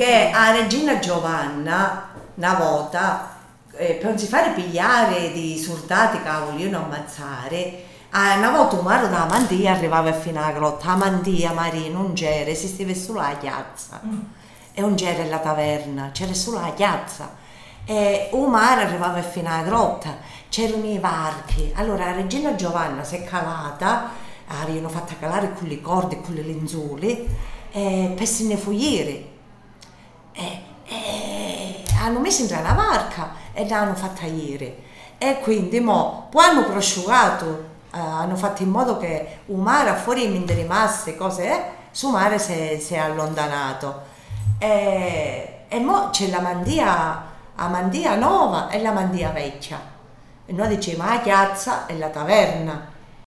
che a Regina Giovanna una volta eh, per non si fare pigliare di soldati che vogliono ammazzare Ah, una volta un mare da Mandia arrivava fino alla grotta, Mandia, Marino, non c'era, esisteva solo la piazza. Mm. E non c'era la taverna, c'era solo la piazza. E un mare arrivava fino alla grotta, c'erano i varchi. Allora la regina Giovanna si è calata, avevano fatto calare con le corde e con le lenzuole, eh, per se ne fuggire. Hanno messo in una barca e l'hanno fatta ieri. E quindi mo, poi hanno prosciugato eh, hanno fatto in modo che un mare fuori mentre rimaste cose, eh, su mare si si è allontanato. E, e mo c'è la mandia, la mandia nuova e la mandia vecchia. E noi diciamo la piazza e la taverna.